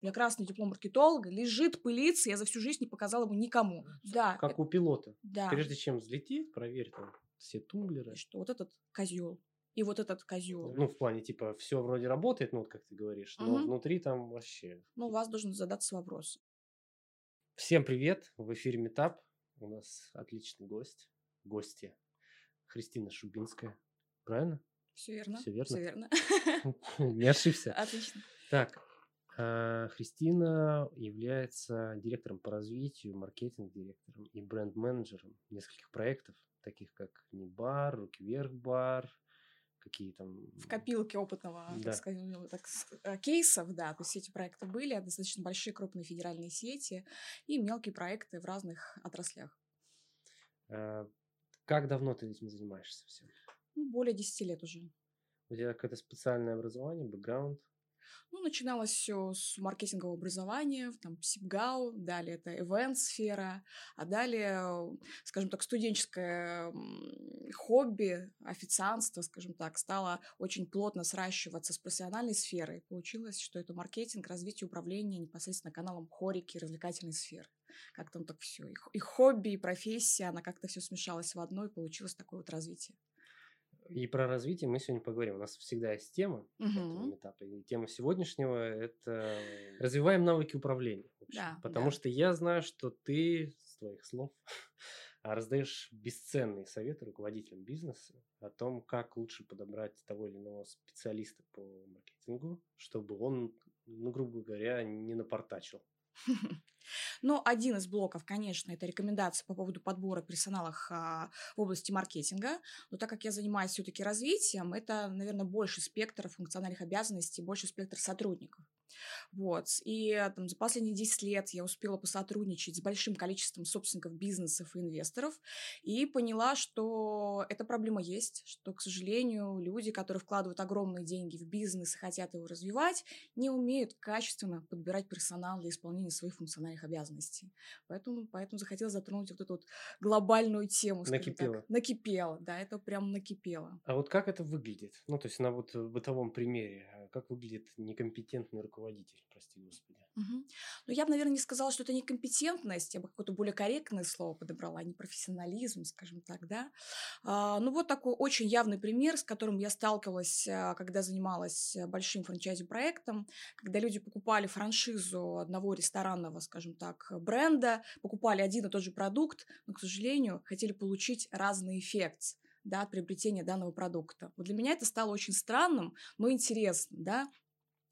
У меня красный диплом маркетолога лежит, пылится, я за всю жизнь не показала ему никому. Да. Как у пилота. Да. Прежде чем взлететь, проверь там все тумблеры. Что вот этот козел и вот этот козел. Ну, в плане, типа, все вроде работает, ну, вот как ты говоришь, но Мгм. внутри там вообще. Ну, у вас должен задаться вопрос. Всем привет! В эфире Метап. У нас отличный гость. Гости. Христина Шубинская. Правильно? Все верно? Всё верно? Все верно. Не ошибся. Отлично. Так, Христина является директором по развитию, маркетинг-директором и бренд-менеджером нескольких проектов, таких как Небар, Руки Вверх Бар, какие там... В копилке опытного, Да. так сказать, ну, так, э, кейсов, да, то есть эти проекты были, достаточно большие крупные федеральные сети и мелкие проекты в разных отраслях. А, Как давно ты этим занимаешься всем? Ну, более 10 лет уже. У тебя какое-то специальное образование, бэкграунд? Ну, начиналось все с маркетингового образования, там, СИПГАУ, далее это ивент-сфера, а далее, скажем так, студенческое хобби, официантство, скажем так, стало очень плотно сращиваться с профессиональной сферой. Получилось, что это маркетинг, развитие управления непосредственно каналом хорики развлекательной сферы. Как там так все. И, и хобби, и профессия, она как-то все смешалась в одно, и получилось такое вот развитие. И про развитие мы сегодня поговорим. У нас всегда есть тема этого Мгм. этапа. И тема сегодняшнего – это развиваем навыки управления. общем. Да, Потому да. что я знаю, что ты, с твоих слов, а, раздаешь бесценные советы руководителям бизнеса о том, как лучше подобрать того или иного специалиста по маркетингу, чтобы он, ну, грубо говоря, не напортачил. Но один из блоков, конечно, это рекомендации по поводу подбора персонала в области маркетинга. Но так как я занимаюсь все-таки развитием, это, наверное, больше спектр функциональных обязанностей, больше спектр сотрудников. Вот. И э, там, за последние 10 лет я успела посотрудничать с большим количеством собственников бизнесов и инвесторов и поняла, что эта проблема есть, что, к сожалению, люди, которые вкладывают огромные деньги в бизнес и хотят его развивать, не умеют качественно подбирать персонал для исполнения своих функциональных обязанностей. Поэтому, поэтому захотела затронуть вот эту вот глобальную тему. скажем так. Накипело. Накипело, да, это прям накипело. А вот как это выглядит? Ну, то есть на вот бытовом примере. а Как выглядит некомпетентный руководитель, прости господи? Мгм. Ну, я бы, наверное, не сказала, что это некомпетентность, я бы какое-то более корректное слово подобрала, не профессионализм, скажем так, да. А, ну, вот такой очень явный пример, с которым я сталкивалась, а, когда занималась а, большим франчайзи-проектом, когда люди покупали франшизу одного ресторанного, скажем так, бренда, покупали один и тот же продукт, но, к сожалению, хотели получить разный эффект да, от приобретения данного продукта. Вот для меня это стало очень странным, но интересным, да,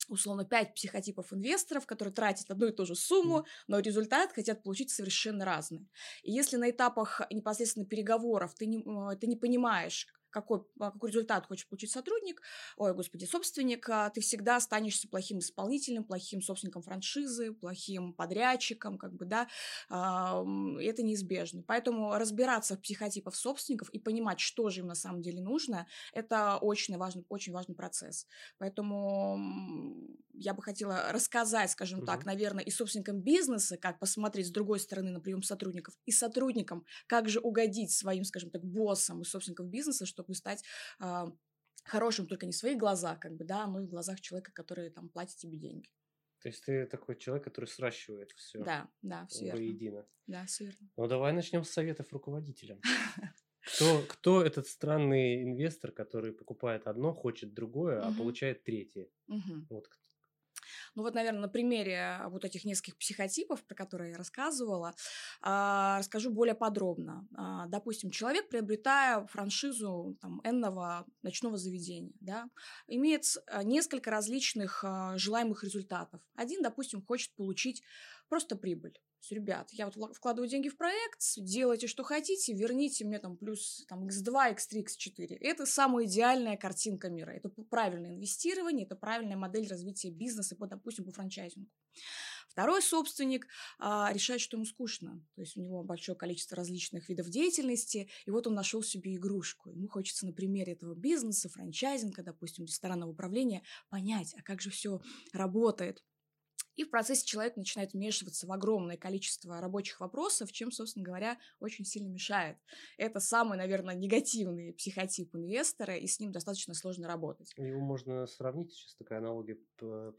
условно, пять психотипов инвесторов, которые тратят одну и ту же сумму, но результат хотят получить совершенно разный. И если на этапах непосредственно переговоров ты не, э, ты не понимаешь, какой, а, какой результат хочет получить сотрудник, ой, господи, собственник, а, ты всегда останешься плохим исполнителем, плохим собственником франшизы, плохим подрядчиком, как бы, да, а, это неизбежно. Поэтому разбираться в психотипах собственников и понимать, что же им на самом деле нужно, это очень важный, очень важный процесс. Поэтому я бы хотела рассказать, скажем так, Мгм. наверное, и собственникам бизнеса, как посмотреть с другой стороны на прием сотрудников, и сотрудникам, как же угодить своим, скажем так, боссам и собственникам бизнеса, чтобы стать а, хорошим только не в своих глазах, как бы, да, но и в глазах человека, который там платит тебе деньги. То есть ты такой человек, который сращивает все Да, да, все верно. воедино. Да, все верно. Ну, давай начнем с советов руководителям. Кто, кто этот странный инвестор, который покупает одно, хочет другое, а получает третье? Вот Ну вот, наверное, на примере вот этих нескольких психотипов, про которые я рассказывала, а, расскажу более подробно. А, Допустим, человек, приобретая франшизу там, энного ночного заведения, да, имеет а, несколько различных желаемых результатов. Один, допустим, хочет получить просто прибыль. Ребят, я вот вкладываю деньги в проект, делайте, что хотите, верните мне там плюс там, x2, x3, x4. Это самая идеальная картинка мира. Это правильное инвестирование, это правильная модель развития бизнеса, по, допустим, по франчайзингу. Второй собственник а, решает, что ему скучно. То есть у него большое количество различных видов деятельности, и вот он нашел себе игрушку. Ему хочется на примере этого бизнеса, франчайзинга, допустим, ресторанного управления, понять, а как же все работает. И в процессе человек начинает вмешиваться в огромное количество рабочих вопросов, чем, собственно говоря, очень сильно мешает. Это самый, наверное, негативный психотип инвестора, и с ним достаточно сложно работать. Его можно сравнить, сейчас такая аналогия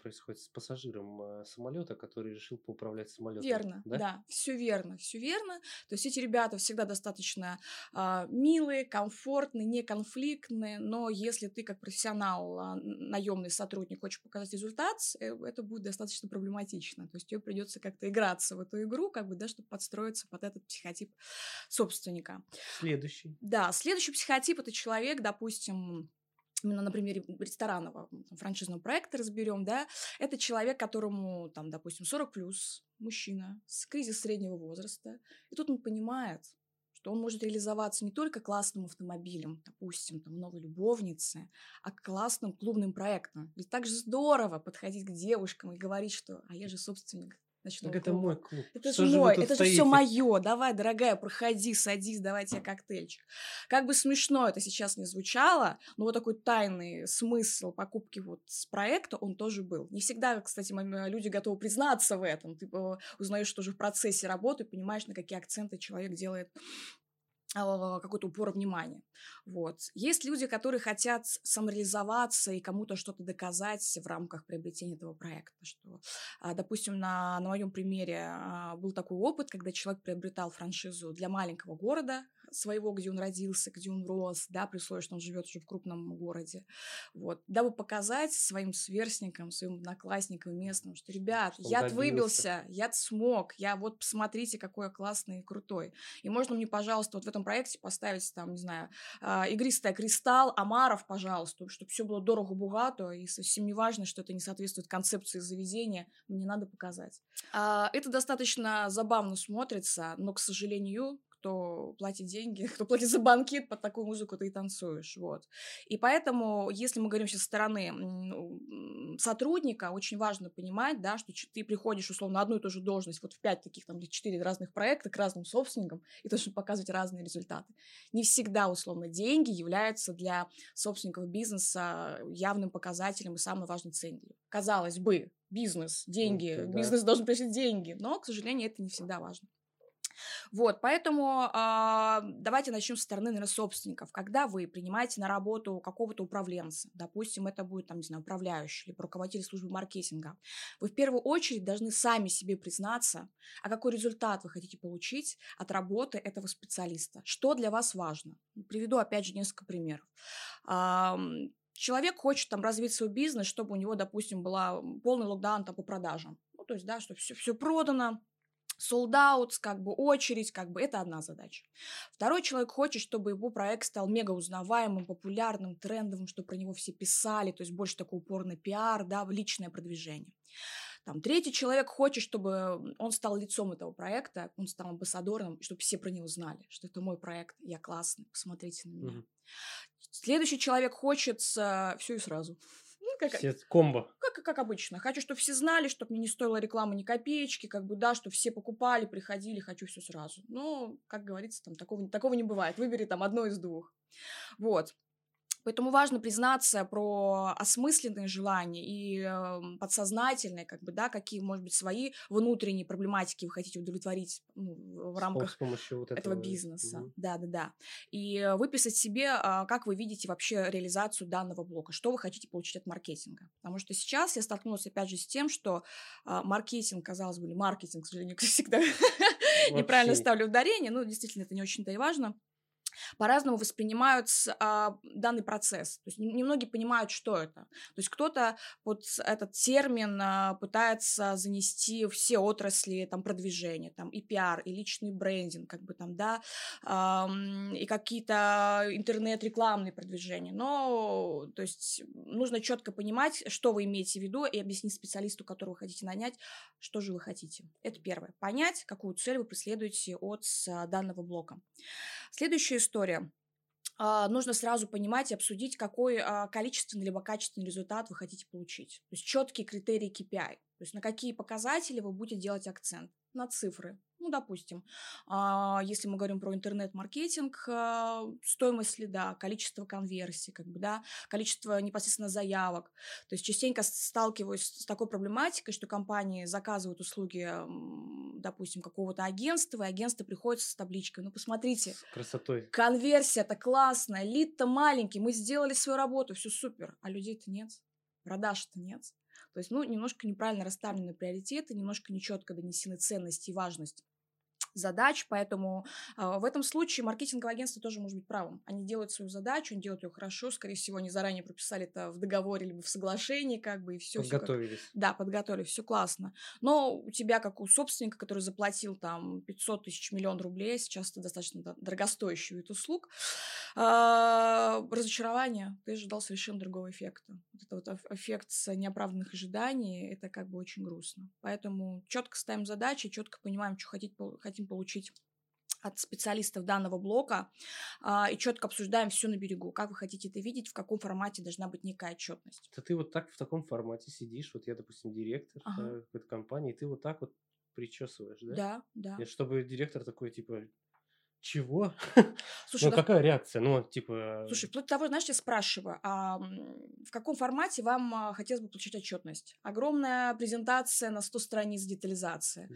происходит с пассажиром э, самолета, который решил поуправлять самолетом. Верно, да, да все верно, все верно. То есть эти ребята всегда достаточно а, милые, комфортные, неконфликтные, но если ты как профессионал, а, наемный сотрудник хочешь показать результат, э, это будет достаточно проблематично проблематично. То есть тебе придется как-то играться в эту игру, как бы, да, чтобы подстроиться под этот психотип собственника. Следующий. Да, следующий психотип это человек, допустим, именно на примере ресторанного франшизного проекта разберем, да, это человек, которому, там, допустим, 40 плюс, мужчина, с кризис среднего возраста, и тут он понимает, что он может реализоваться не только классным автомобилем, допустим, там, новой любовницы, а классным клубным проектом. Ведь так же здорово подходить к девушкам и говорить, что «а я же собственник ночного так клуба. это мой клуб. Это что же мой, это стоите? же все мое. Давай, дорогая, проходи, садись, давай тебе коктейльчик. Как бы смешно это сейчас не звучало, но вот такой тайный смысл покупки вот с проекта, он тоже был. Не всегда, кстати, люди готовы признаться в этом. Ты э, узнаешь тоже в процессе работы, понимаешь, на какие акценты человек делает какой-то упор внимания. Вот. Есть люди, которые хотят самореализоваться и кому-то что-то доказать в рамках приобретения этого проекта. Что, а, допустим, на, на моем примере а, был такой опыт, когда человек приобретал франшизу для маленького города, своего, где он родился, где он рос, да, при условии, что он живет уже в крупном городе, вот, дабы показать своим сверстникам, своим одноклассникам местным, что, ребят, я выбился, я смог, я вот посмотрите, какой я классный и крутой. И можно мне, пожалуйста, вот в этом проекте поставить, там, не знаю, э, игристая кристалл, Амаров, пожалуйста, чтобы все было дорого-богато, и совсем не важно, что это не соответствует концепции заведения, мне надо показать. Э, это достаточно забавно смотрится, но, к сожалению, кто платит деньги, кто платит за банкет, под такую музыку ты и танцуешь, вот. И поэтому, если мы говорим сейчас со стороны сотрудника, очень важно понимать, да, что ты приходишь, условно, на одну и ту же должность, вот в пять таких, там, или четыре разных проекта к разным собственникам, и должен показывать разные результаты. Не всегда, условно, деньги являются для собственников бизнеса явным показателем и самой важной целью. Казалось бы, бизнес, деньги, okay, бизнес да. должен приносить деньги, но, к сожалению, это не всегда важно. Вот, поэтому э, давайте начнем со стороны, наверное, собственников. Когда вы принимаете на работу какого-то управленца, допустим, это будет, там, не знаю, управляющий или руководитель службы маркетинга, вы в первую очередь должны сами себе признаться, а какой результат вы хотите получить от работы этого специалиста, что для вас важно. Приведу, опять же, несколько примеров. Человек хочет там развить свой бизнес, чтобы у него, допустим, была полный локдаун там, по продажам. Ну, то есть, да, что все, все продано, out, как бы очередь, как бы это одна задача. Второй человек хочет, чтобы его проект стал мега узнаваемым, популярным, трендовым, чтобы про него все писали, то есть больше такой упор на пиар, да, личное продвижение. Там, третий человек хочет, чтобы он стал лицом этого проекта, он стал амбассадором, чтобы все про него знали, что это мой проект, я классный, посмотрите на меня. Угу. Следующий человек хочет все и сразу как, все комбо. Как, как обычно. Хочу, чтобы все знали, чтобы мне не стоила реклама ни копеечки, как бы, да, чтобы все покупали, приходили, хочу все сразу. Но, как говорится, там такого, такого не бывает. Выбери там одно из двух. Вот. Поэтому важно признаться про осмысленные желания и э, подсознательные, как бы, да, какие, может быть, свои внутренние проблематики вы хотите удовлетворить ну, в рамках вот этого, этого бизнеса. Угу. Да, да, да. И выписать себе, э, как вы видите вообще реализацию данного блока, что вы хотите получить от маркетинга. Потому что сейчас я столкнулась опять же с тем, что э, маркетинг, казалось бы, или маркетинг, к сожалению, всегда неправильно ставлю ударение, но действительно это не очень-то и важно по-разному воспринимают а, данный процесс. То есть немногие понимают, что это. То есть кто-то под этот термин а, пытается занести все отрасли там, продвижения, там, и пиар, и личный брендинг, как бы там, да, а, и какие-то интернет-рекламные продвижения. Но, то есть, нужно четко понимать, что вы имеете в виду, и объяснить специалисту, которого вы хотите нанять, что же вы хотите. Это первое. Понять, какую цель вы преследуете от данного блока. Следующая история. А, нужно сразу понимать и обсудить, какой а, количественный либо качественный результат вы хотите получить. То есть четкие критерии KPI. То есть на какие показатели вы будете делать акцент. На цифры. Ну, допустим, а, если мы говорим про интернет-маркетинг, а, стоимость лида, количество конверсий, как бы, да, количество непосредственно заявок. То есть частенько сталкиваюсь с такой проблематикой, что компании заказывают услуги, допустим, какого-то агентства, и агентство приходит с табличкой. Ну, посмотрите. С красотой. Конверсия-то классная, лид-то маленький, мы сделали свою работу, все супер, а людей-то нет, продаж-то нет. То есть, ну, немножко неправильно расставлены приоритеты, немножко нечетко донесены ценности и важность задач, поэтому э, в этом случае маркетинговое агентство тоже может быть правым. Они делают свою задачу, они делают ее хорошо, скорее всего, они заранее прописали это в договоре либо в соглашении, как бы, и все. Подготовились. Как... Да, подготовились, все классно. Но у тебя, как у собственника, который заплатил там 500 тысяч миллион рублей, сейчас это достаточно дорогостоящий вид услуг, э, разочарование, ты ожидал совершенно другого эффекта. Вот это вот эффект с неоправданных ожиданий, это как бы очень грустно. Поэтому четко ставим задачи, четко понимаем, что хотим, хотим получить от специалистов данного блока а, и четко обсуждаем все на берегу. Как вы хотите это видеть, в каком формате должна быть некая отчетность. Это ты вот так в таком формате сидишь, вот я, допустим, директор ага. да, какой-то компании, и ты вот так вот причесываешь, да? Да, да. И чтобы директор такой, типа, чего? Слушай, ну, да... какая реакция? Ну, типа... Слушай, вплоть до того, знаешь, я спрашиваю, а в каком формате вам а, хотелось бы получить отчетность? Огромная презентация на 100 страниц детализации.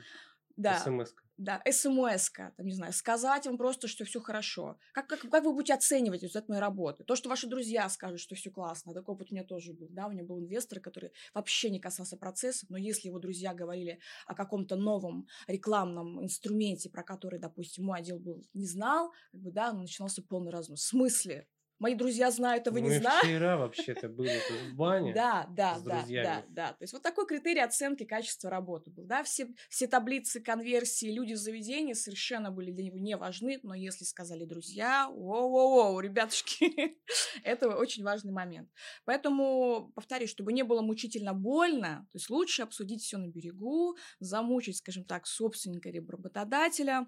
Да. смс Да, смс там, не знаю, сказать вам просто, что все хорошо. Как, как, как вы будете оценивать результат моей работы? То, что ваши друзья скажут, что все классно. Такой опыт у меня тоже был. Да, у меня был инвестор, который вообще не касался процессов, но если его друзья говорили о каком-то новом рекламном инструменте, про который, допустим, мой отдел был, не знал, как бы, да, начинался полный разнос. В смысле? Мои друзья знают, а вы Мы не знаете. вчера вообще-то были в бане Да, да, да, да, да. То есть вот такой критерий оценки качества работы был. Да? Все, все таблицы конверсии, люди в заведении совершенно были для него не важны, но если сказали друзья, воу-воу-воу, ребятушки, это очень важный момент. Поэтому, повторюсь, чтобы не было мучительно больно, то есть лучше обсудить все на берегу, замучить, скажем так, собственника либо работодателя,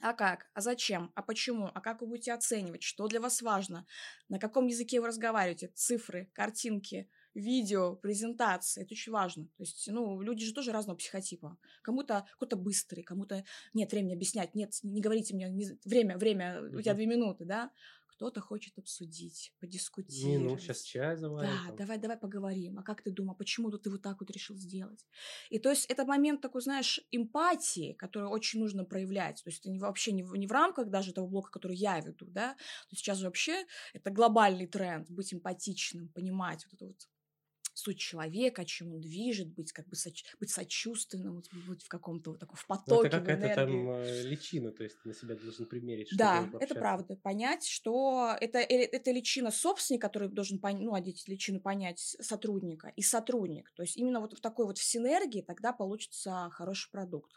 а как? А зачем? А почему? А как вы будете оценивать? Что для вас важно? На каком языке вы разговариваете? Цифры, картинки, видео, презентации. Это очень важно. То есть, ну, люди же тоже разного психотипа. Кому-то кто-то быстрый, кому-то нет времени объяснять, нет, не говорите мне, не, время, время, у тебя две минуты, да? Кто-то хочет обсудить, подискутировать. Не, ну, сейчас чай заварим. Да, там. давай, давай поговорим. А как ты думал, почему ты вот так вот решил сделать? И то есть это момент такой, знаешь, эмпатии, который очень нужно проявлять. То есть это не, вообще не в, не в рамках даже того блока, который я веду, да. То есть сейчас вообще это глобальный тренд, быть эмпатичным, понимать вот это вот суть человека, чем он движет, быть как бы соч... быть сочувственным, быть в каком-то вот таком в ну, потоке, это какая-то там э, личина, то есть на себя должен примерить. Да, это правда. Понять, что это, э, это личина собственника, который должен пон... ну, одеть личину понять сотрудника, и сотрудник. То есть именно вот в такой вот в синергии тогда получится хороший продукт.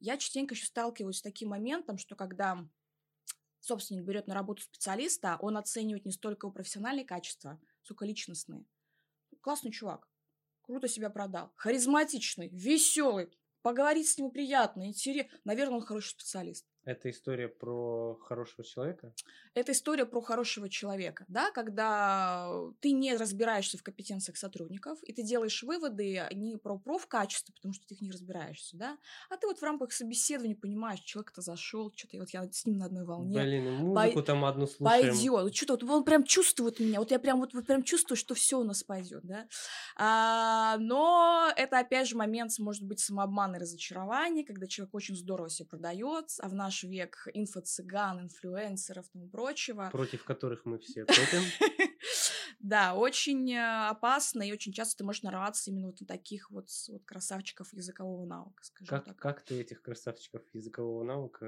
Я частенько еще сталкиваюсь с таким моментом, что когда собственник берет на работу специалиста, он оценивает не столько его профессиональные качества, сколько личностные классный чувак, круто себя продал, харизматичный, веселый, поговорить с ним приятно, интересно. Наверное, он хороший специалист. Это история про хорошего человека? Это история про хорошего человека, да, когда ты не разбираешься в компетенциях сотрудников, и ты делаешь выводы не про профкачество, потому что ты их не разбираешься, да, а ты вот в рамках собеседования понимаешь, человек-то зашел, что-то вот я с ним на одной волне. Блин, ну музыку Пой... там одну слушаем. Пойдет, вот что-то вот он прям чувствует меня, вот я прям вот, вот прям чувствую, что все у нас пойдет, да. А, но это опять же момент, может быть, самообмана и разочарования, когда человек очень здорово себя продает, а в наш наш век инфо-цыган, инфлюенсеров и прочего. Против которых мы все топим. Да, очень э, опасно, и очень часто ты можешь нарваться именно вот на таких вот, вот красавчиков языкового наука, скажем как, так. Как ты этих красавчиков языкового наука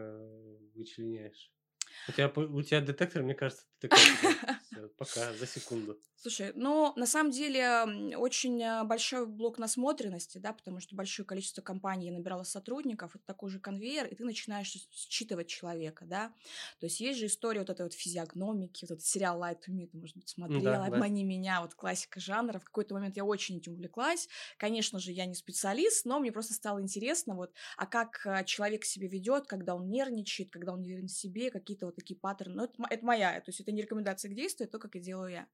вычленяешь? У тебя, у тебя детектор, мне кажется, ты такой, все, пока, за секунду. Слушай, ну, на самом деле, очень э, большой блок насмотренности, да, потому что большое количество компаний набирало сотрудников, это такой же конвейер, и ты начинаешь считывать человека, да. То есть есть же история вот этой вот физиогномики, вот этот сериал Light to Me, ты, может быть, смотрела, да, «Обмани да. меня», вот классика жанра. В какой-то момент я очень этим увлеклась. Конечно же, я не специалист, но мне просто стало интересно, вот, а как э, человек себя ведет, когда он нервничает, когда он не уверен в себе, какие-то вот такие паттерны. Ну, это, это моя, то есть это не рекомендация к действию, это то, как и делаю я.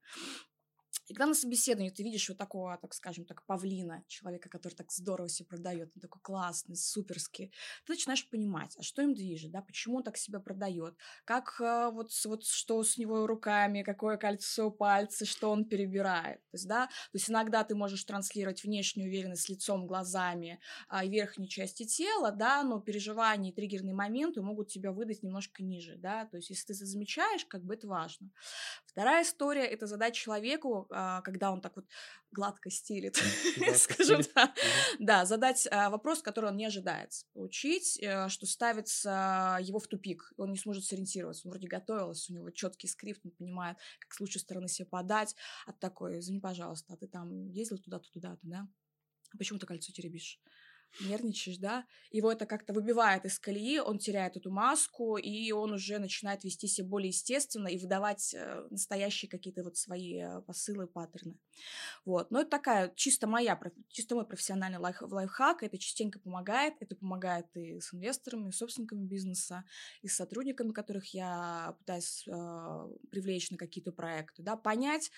И когда на собеседовании ты видишь вот такого, так скажем, так павлина, человека, который так здорово себя продает, он такой классный, суперский, ты начинаешь понимать, а что им движет, да, почему он так себя продает, как э, вот, вот что с него руками, какое кольцо, пальцы, что он перебирает, то есть, да, то есть иногда ты можешь транслировать внешнюю уверенность лицом, глазами а, и верхней части тела, да, но переживания и триггерные моменты могут тебя выдать немножко ниже, да, то есть если ты замечаешь, как бы это важно. Вторая история – это задать человеку когда он так вот гладко стелит, скажем так, да, задать а, вопрос, который он не ожидает получить, э, что ставится его в тупик, он не сможет сориентироваться, он вроде готовился, у него четкий скрипт, он понимает, как с лучшей стороны себя подать, а такой, извини, пожалуйста, а ты там ездил туда-то, туда-то, да? А почему ты кольцо теребишь? Нервничаешь, да, его это как-то выбивает из колеи, он теряет эту маску, и он уже начинает вести себя более естественно и выдавать э, настоящие какие-то вот свои э, посылы, паттерны. Вот. Но это такая чисто моя, чисто мой профессиональный лайф, лайфхак, это частенько помогает, это помогает и с инвесторами, и с собственниками бизнеса, и с сотрудниками, которых я пытаюсь э, привлечь на какие-то проекты, да, понять,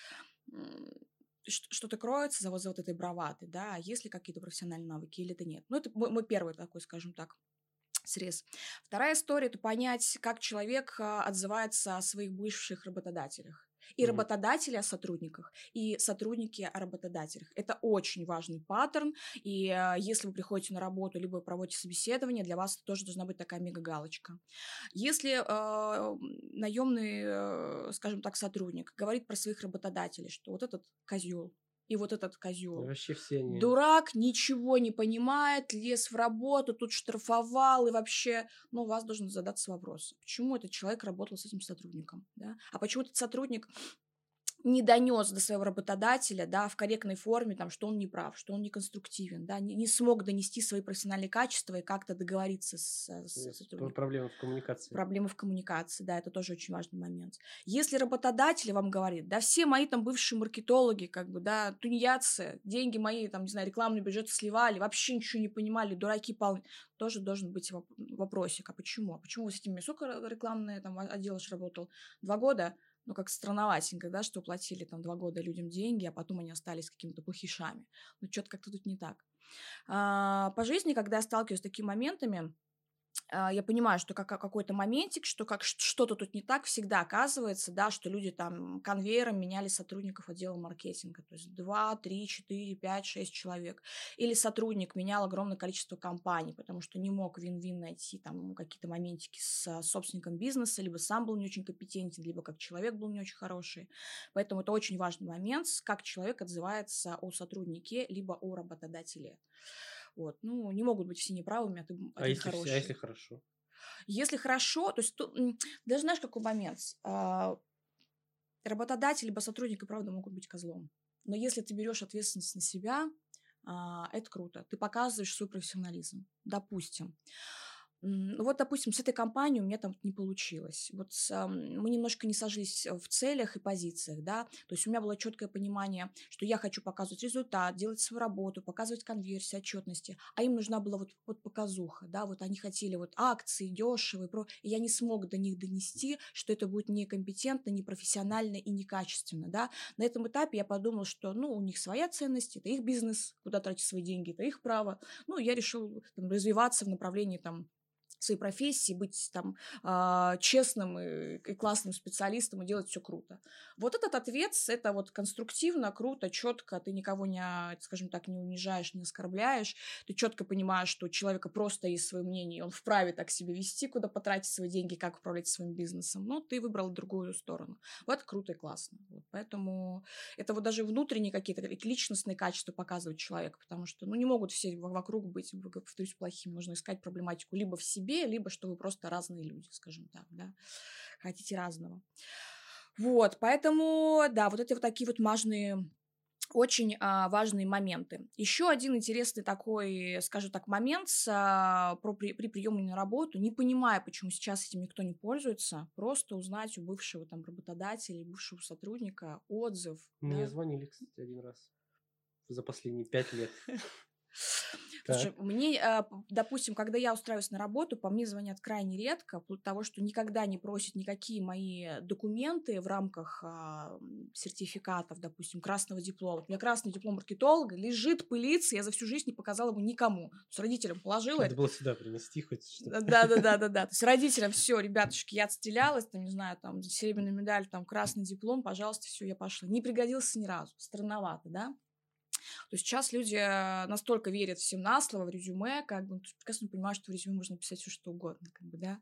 что-то кроется за вот, за вот этой браватой, да, а есть ли какие-то профессиональные навыки или это нет. Ну, это мой, мой первый такой, скажем так, срез. Вторая история – это понять, как человек а, отзывается о своих бывших работодателях. И mm-hmm. работодатели о сотрудниках, и сотрудники о работодателях. Это очень важный паттерн, и э, если вы приходите на работу, либо проводите собеседование, для вас это тоже должна быть такая мега-галочка. Если э, наемный, э, скажем так, сотрудник говорит про своих работодателей, что вот этот козел, и вот этот козел. Вообще все не... Дурак, ничего не понимает, лез в работу, тут штрафовал, и вообще, ну, у вас должен задаться вопрос, почему этот человек работал с этим сотрудником, да? А почему этот сотрудник не донес до своего работодателя, да, в корректной форме, там, что он не прав, что он не конструктивен, да, не, не смог донести свои профессиональные качества и как-то договориться с, с сотрудником. Проблемы в коммуникации. Проблемы в коммуникации, да, это тоже очень важный момент. Если работодатель вам говорит, да, все мои там бывшие маркетологи, как бы, да, тунеядцы, деньги мои, там, не знаю, рекламный бюджет сливали, вообще ничего не понимали, дураки полны, тоже должен быть вопросик, а почему? А почему вы с этими, сколько рекламные там отдел работал? Два года? Ну, как странноватенько, да, что платили там два года людям деньги, а потом они остались какими-то плохишами. Ну, что-то как-то тут не так. А, по жизни, когда я сталкиваюсь с такими моментами, я понимаю, что как, какой-то моментик, что как что-то тут не так, всегда оказывается, да, что люди там конвейером меняли сотрудников отдела маркетинга, то есть 2, 3, 4, 5, 6 человек. Или сотрудник менял огромное количество компаний, потому что не мог вин-вин найти там какие-то моментики с собственником бизнеса, либо сам был не очень компетентен, либо как человек был не очень хороший. Поэтому это очень важный момент, как человек отзывается о сотруднике, либо о работодателе. Вот. Ну, не могут быть все неправыми, а ты а если, хороший. А если хорошо? Если хорошо, то есть тут, даже знаешь, какой момент? А, работодатель либо сотрудник и правда могут быть козлом. Но если ты берешь ответственность на себя, а, это круто. Ты показываешь свой профессионализм. Допустим. Ну вот, допустим, с этой компанией у меня там не получилось. Вот с, мы немножко не сошлись в целях и позициях, да. То есть у меня было четкое понимание, что я хочу показывать результат, делать свою работу, показывать конверсии, отчетности, а им нужна была вот, вот показуха, да. Вот они хотели вот акции дешевые, про... и я не смог до них донести, что это будет некомпетентно, непрофессионально и некачественно, да. На этом этапе я подумала, что, ну, у них своя ценность, это их бизнес, куда тратить свои деньги, это их право. Ну, я решил там, развиваться в направлении там своей профессии, быть там э, честным и, классным специалистом и делать все круто. Вот этот ответ, это вот конструктивно, круто, четко, ты никого не, скажем так, не унижаешь, не оскорбляешь, ты четко понимаешь, что у человека просто есть свое мнение, он вправе так себя вести, куда потратить свои деньги, как управлять своим бизнесом, но ты выбрал другую сторону. Вот круто и классно. Вот, поэтому это вот даже внутренние какие-то личностные качества показывает человек, потому что, ну, не могут все вокруг быть, повторюсь, плохими, нужно искать проблематику либо в себе, себе, либо что вы просто разные люди, скажем так, да, хотите разного. Вот, поэтому, да, вот эти вот такие вот важные очень а, важные моменты. Еще один интересный такой, скажем так, момент с, а, про, при, при приеме на работу, не понимая, почему сейчас этим никто не пользуется, просто узнать у бывшего там работодателя, бывшего сотрудника отзыв. Мне да? звонили, кстати, один раз за последние пять лет. Слушай, мне, а, допустим, когда я устраиваюсь на работу, по мне звонят крайне редко, вплоть того, что никогда не просят никакие мои документы в рамках а, сертификатов, допустим, красного диплома. У меня красный диплом маркетолога лежит, пылится, я за всю жизнь не показала ему никому. С родителям положила. Надо было сюда принести хоть что-то. Да-да-да-да-да. То есть родителям все, ребятушки, я отстрелялась, там, не знаю, там, серебряную медаль, там, красный диплом, пожалуйста, все, я пошла. Не пригодился ни разу. Странновато, да? То есть сейчас люди э, настолько верят всем на слово, в резюме, как бы, ну, прекрасно понимают, что в резюме можно писать все что угодно, как бы, да.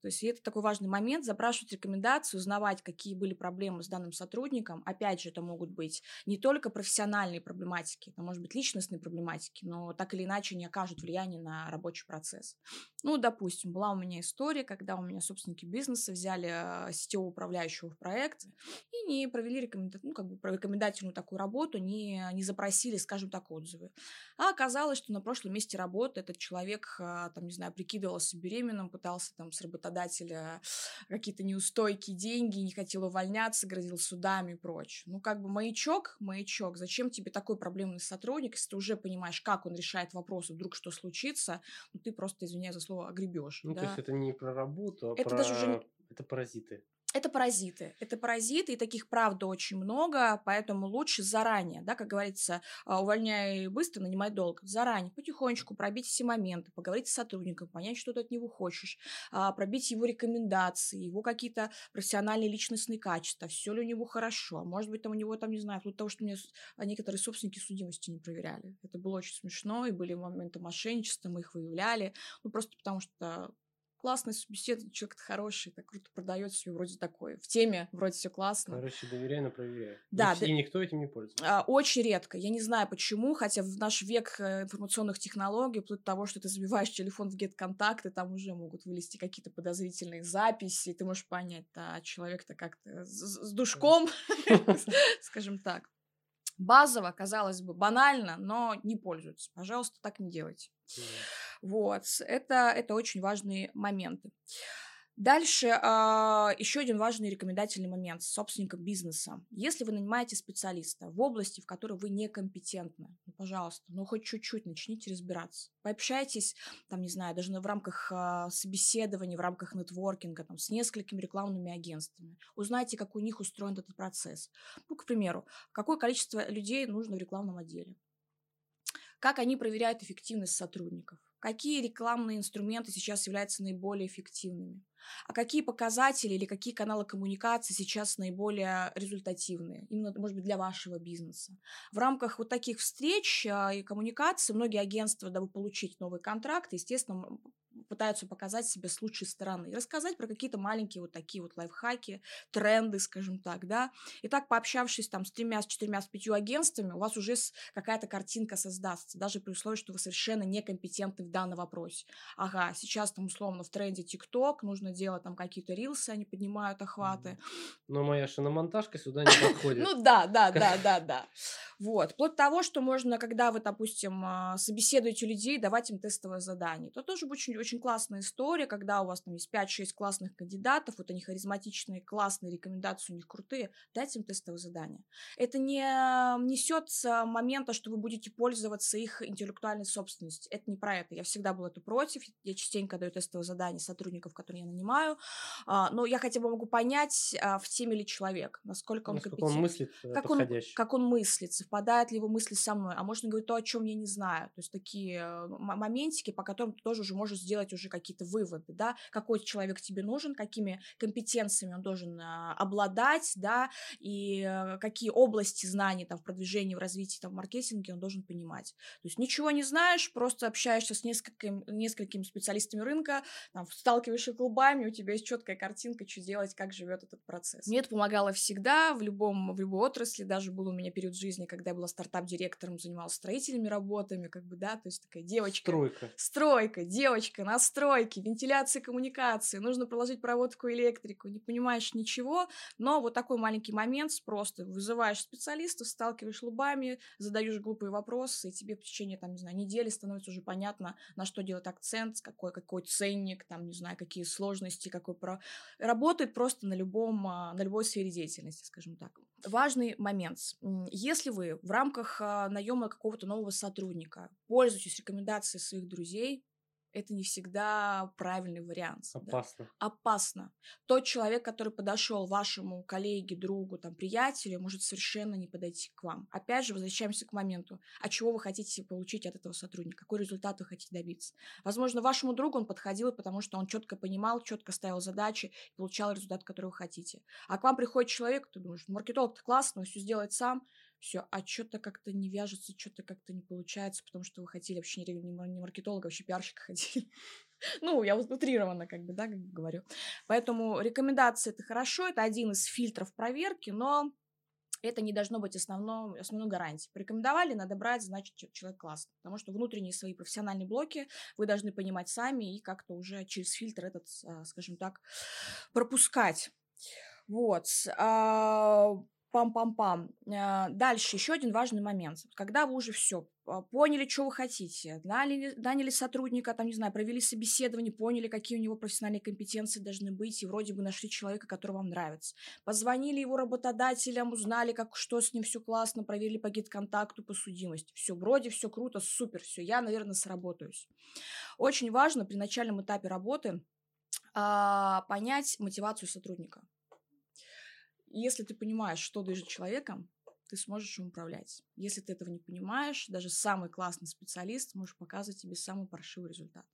То есть это такой важный момент, запрашивать рекомендации, узнавать, какие были проблемы с данным сотрудником. Опять же, это могут быть не только профессиональные проблематики, это может быть личностные проблематики, но так или иначе не окажут влияние на рабочий процесс. Ну, допустим, была у меня история, когда у меня собственники бизнеса взяли э, сетевого управляющего в проект и не провели рекоменда... ну, как бы рекомендательную такую работу, не, не запросили, скажем так, отзывы. А оказалось, что на прошлом месте работы этот человек, э, там, не знаю, прикидывался беременным, пытался там с работодателя какие-то неустойки деньги, не хотел увольняться, грозил судами и прочее. Ну, как бы маячок, маячок, зачем тебе такой проблемный сотрудник, если ты уже понимаешь, как он решает вопросы, вдруг что случится, ну, ты просто, извиняюсь за слово, огребешь. Ну, да? то есть это не про работу, а это про... даже уже. Это паразиты. Это паразиты. Это паразиты, и таких, правда, очень много, поэтому лучше заранее, да, как говорится, а, увольняй быстро, нанимай долго. Заранее, потихонечку пробить все моменты, поговорить с сотрудником, понять, что ты от него хочешь, а, пробить его рекомендации, его какие-то профессиональные личностные качества, все ли у него хорошо. А может быть, там у него, там, не знаю, вплоть того, что мне некоторые собственники судимости не проверяли. Это было очень смешно, и были моменты мошенничества, мы их выявляли, ну, просто потому что классный собеседник, человек хороший, так круто продает все вроде такое. В теме вроде все классно. Короче, доверяй, но проверяй. Да. И, да. и никто этим не пользуется. А, очень редко. Я не знаю почему, хотя в наш век э, информационных технологий, вплоть до того, что ты забиваешь телефон в get-контакты, там уже могут вылезти какие-то подозрительные записи, и ты можешь понять, да, человек-то как-то с, с душком, скажем так. Базово, казалось бы, банально, но не пользуются. Пожалуйста, так не делайте. Вот, это, это очень важные моменты. Дальше а, еще один важный рекомендательный момент собственника бизнеса. Если вы нанимаете специалиста в области, в которой вы некомпетентны, ну, пожалуйста, ну хоть чуть-чуть начните разбираться. Пообщайтесь, там, не знаю, даже в рамках а, собеседования, в рамках нетворкинга, там, с несколькими рекламными агентствами. Узнайте, как у них устроен этот процесс. Ну, к примеру, какое количество людей нужно в рекламном отделе. Как они проверяют эффективность сотрудников какие рекламные инструменты сейчас являются наиболее эффективными, а какие показатели или какие каналы коммуникации сейчас наиболее результативные, именно, может быть, для вашего бизнеса. В рамках вот таких встреч а, и коммуникаций многие агентства, дабы получить новый контракт, естественно, пытаются показать себя с лучшей стороны и рассказать про какие-то маленькие вот такие вот лайфхаки, тренды, скажем так, да. И так, пообщавшись там с тремя, с четырьмя, с пятью агентствами, у вас уже какая-то картинка создастся, даже при условии, что вы совершенно некомпетентны в данном вопросе. Ага, сейчас там условно в тренде ТикТок, нужно делать там какие-то рилсы, они поднимают охваты. Но моя шиномонтажка сюда не подходит. Ну да, да, да, да, да. Вот. Вплоть до того, что можно, когда вы, допустим, а, собеседуете людей, давать им тестовое задание. Это тоже очень, очень классная история, когда у вас там есть 5-6 классных кандидатов, вот они харизматичные, классные, рекомендации у них крутые, дайте им тестовое задание. Это не несет момента, что вы будете пользоваться их интеллектуальной собственностью. Это не про это. Я всегда была это против. Я частенько даю тестовое задание сотрудников, которые я нанимаю. А, но я хотя бы могу понять, а, в теме ли человек, насколько он насколько он мыслит э, как он, как он мыслит, совпадают ли его мысли со мной, а можно говорить то, о чем я не знаю. То есть такие э, моментики, по которым ты тоже уже можешь сделать уже какие-то выводы, да, какой человек тебе нужен, какими компетенциями он должен а, обладать, да, и э, какие области знаний там в продвижении, в развитии, там в маркетинге он должен понимать. То есть ничего не знаешь, просто общаешься с несколькими, несколькими специалистами рынка, там, сталкиваешься клубами, у тебя есть четкая картинка, что делать, как живет этот процесс. Мне это помогало всегда, в любом, в любой отрасли, даже был у меня период жизни, когда я была стартап-директором, занималась строительными работами, как бы, да, то есть такая девочка. Стройка. Стройка, девочка, настройки, вентиляция коммуникации, нужно проложить проводку электрику, не понимаешь ничего, но вот такой маленький момент, просто вызываешь специалистов, сталкиваешь лбами, задаешь глупые вопросы, и тебе в течение, там, не знаю, недели становится уже понятно, на что делать акцент, какой, какой ценник, там, не знаю, какие сложности какой про... работает просто на, любом, а, на любой сфере деятельности, скажем так. Важный момент. Если вы в рамках а, наема какого-то нового сотрудника пользуетесь рекомендацией своих друзей, это не всегда правильный вариант. Опасно. Да. Опасно. Тот человек, который подошел вашему коллеге, другу, там, приятелю, может совершенно не подойти к вам. Опять же, возвращаемся к моменту. А чего вы хотите получить от этого сотрудника? Какой результат вы хотите добиться? Возможно, вашему другу он подходил, потому что он четко понимал, четко ставил задачи и получал результат, который вы хотите. А к вам приходит человек, ты думаешь, маркетолог-то классно, он все сделает сам, все, а что-то как-то не вяжется, что-то как-то не получается, потому что вы хотели вообще не, не маркетолога, вообще пиарщика хотели. ну, я утрированно как бы, да, как говорю. Поэтому рекомендации это хорошо, это один из фильтров проверки, но это не должно быть основной, основной гарантией. Порекомендовали, надо брать, значит, человек классный. Потому что внутренние свои профессиональные блоки вы должны понимать сами и как-то уже через фильтр этот, а, скажем так, пропускать. Вот. Пам-пам-пам. А, дальше еще один важный момент. Когда вы уже все а, поняли, что вы хотите, наняли, наняли сотрудника, там, не знаю, провели собеседование, поняли, какие у него профессиональные компетенции должны быть, и вроде бы нашли человека, который вам нравится. Позвонили его работодателям, узнали, как, что с ним все классно, проверили по гид-контакту, по судимости. Все, вроде все круто, супер, все, я, наверное, сработаюсь. Очень важно при начальном этапе работы а, понять мотивацию сотрудника если ты понимаешь, что движет человеком, ты сможешь им управлять. Если ты этого не понимаешь, даже самый классный специалист может показывать тебе самый паршивый результат.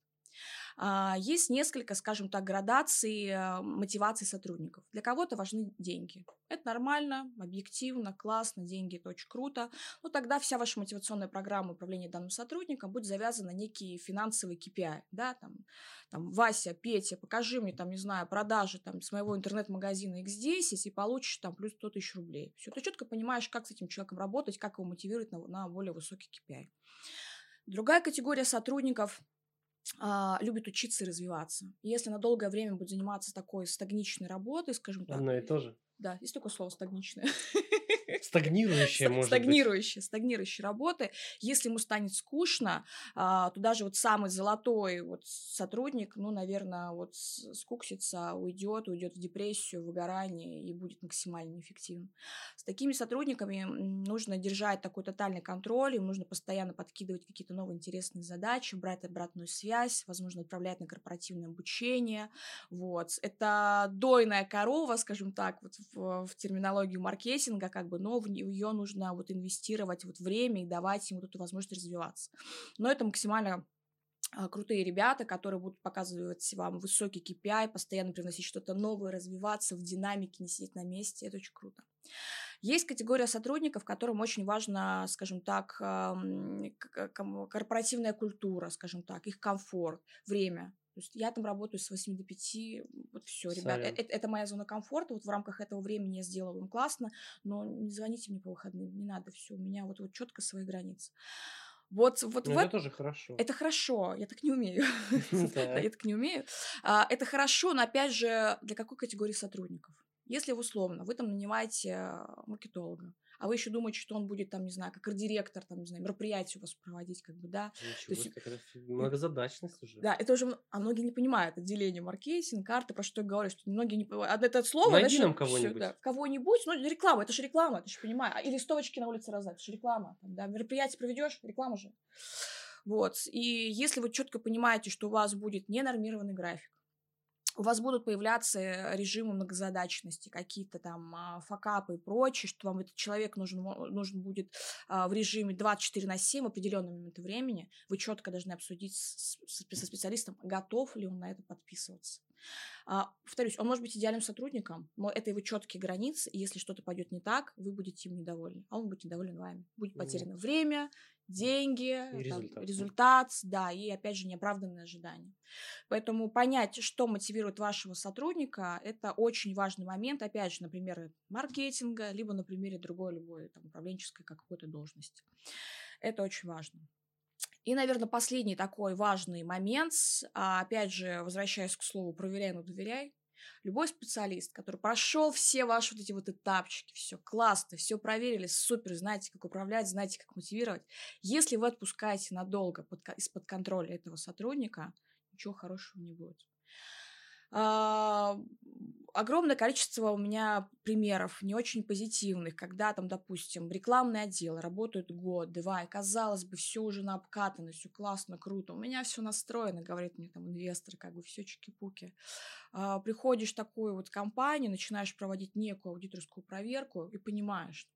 А, есть несколько, скажем так, градаций э, мотивации сотрудников. Для кого-то важны деньги. Это нормально, объективно, классно, деньги – это очень круто. Но тогда вся ваша мотивационная программа управления данным сотрудником будет завязана на некие финансовые KPI. Да? Там, там, Вася, Петя, покажи мне, там, не знаю, продажи там, с моего интернет-магазина X10 и получишь там плюс 100 тысяч рублей. Все, ты четко понимаешь, как с этим человеком работать, как его мотивировать на, на более высокий KPI. Другая категория сотрудников любит учиться и развиваться. если на долгое время будет заниматься такой стагничной работой, скажем так. Одно и то же. Да, есть такое слово стагничное. Стагнирующая, может Стагнирующая, стагнирующая работы. Если ему станет скучно, а, то даже вот самый золотой вот сотрудник, ну, наверное, вот скуксится, уйдет, уйдет в депрессию, выгорание и будет максимально неэффективным. С такими сотрудниками нужно держать такой тотальный контроль, им нужно постоянно подкидывать какие-то новые интересные задачи, брать обратную связь, возможно, отправлять на корпоративное обучение. Вот. Это дойная корова, скажем так, вот в, в терминологию маркетинга, как бы, но в нее нужно вот инвестировать вот время и давать ему эту возможность развиваться. Но это максимально а, крутые ребята, которые будут показывать вам высокий KPI, постоянно приносить что-то новое, развиваться в динамике, не сидеть на месте. Это очень круто. Есть категория сотрудников, которым очень важно, скажем так, корпоративная культура, скажем так, их комфорт, время. То есть я там работаю с 8 до 5, вот все, ребят, это, это моя зона комфорта, вот в рамках этого времени я сделала вам классно, но не звоните мне по выходным, не надо, все, у меня вот, вот четко свои границы. Вот, вот ну, в... это тоже хорошо. Это хорошо, я так не умею. Я так не умею. А, это хорошо, но опять же, для какой категории сотрудников? Если условно, вы там нанимаете а, маркетолога, а вы еще думаете, что он будет там, не знаю, как директор, там, не знаю, мероприятие у вас проводить, как бы, да. Ничего, То есть, это многозадачность уже. Да, это уже, а многие не понимают отделение маркетинг, карты, про что я говорю, что многие не понимают. Это слово... Найди нам кого-нибудь. Да, кого-нибудь, ну, реклама, это же реклама, ты же понимаешь. А, и листовочки на улице раздать, это же реклама. Там, да, мероприятие проведешь, реклама же. Вот. И если вы четко понимаете, что у вас будет ненормированный график, у вас будут появляться э, режимы многозадачности, какие-то там а, факапы и прочее, что вам этот человек нужен, нужен будет а, в режиме 24 на 7 в определенный момент времени. Вы четко должны обсудить с, со специалистом, готов ли он на это подписываться. А, повторюсь, он может быть идеальным сотрудником, но это его четкие границы, и если что-то пойдет не так, вы будете им недовольны, а он будет недоволен вами. Будет потеряно время, деньги, и там, результат. результат, да, и опять же неоправданные ожидания. Поэтому понять, что мотивирует вашего сотрудника, это очень важный момент, опять же, на примере маркетинга, либо на примере другой любой там, управленческой какой-то должности. Это очень важно. И, наверное, последний такой важный момент, а, опять же, возвращаясь к слову «проверяй, но доверяй», Любой специалист, который прошел все ваши вот эти вот этапчики, все классно, все проверили, супер, знаете, как управлять, знаете, как мотивировать. Если вы отпускаете надолго под, из-под контроля этого сотрудника, ничего хорошего не будет. А, огромное количество у меня примеров не очень позитивных, когда там, допустим, рекламный отдел работает год, два, и казалось бы, все уже на обкатано, все классно, круто, у меня все настроено, говорит мне там инвестор, как бы все чики-пуки. А, приходишь в такую вот компанию, начинаешь проводить некую аудиторскую проверку и понимаешь,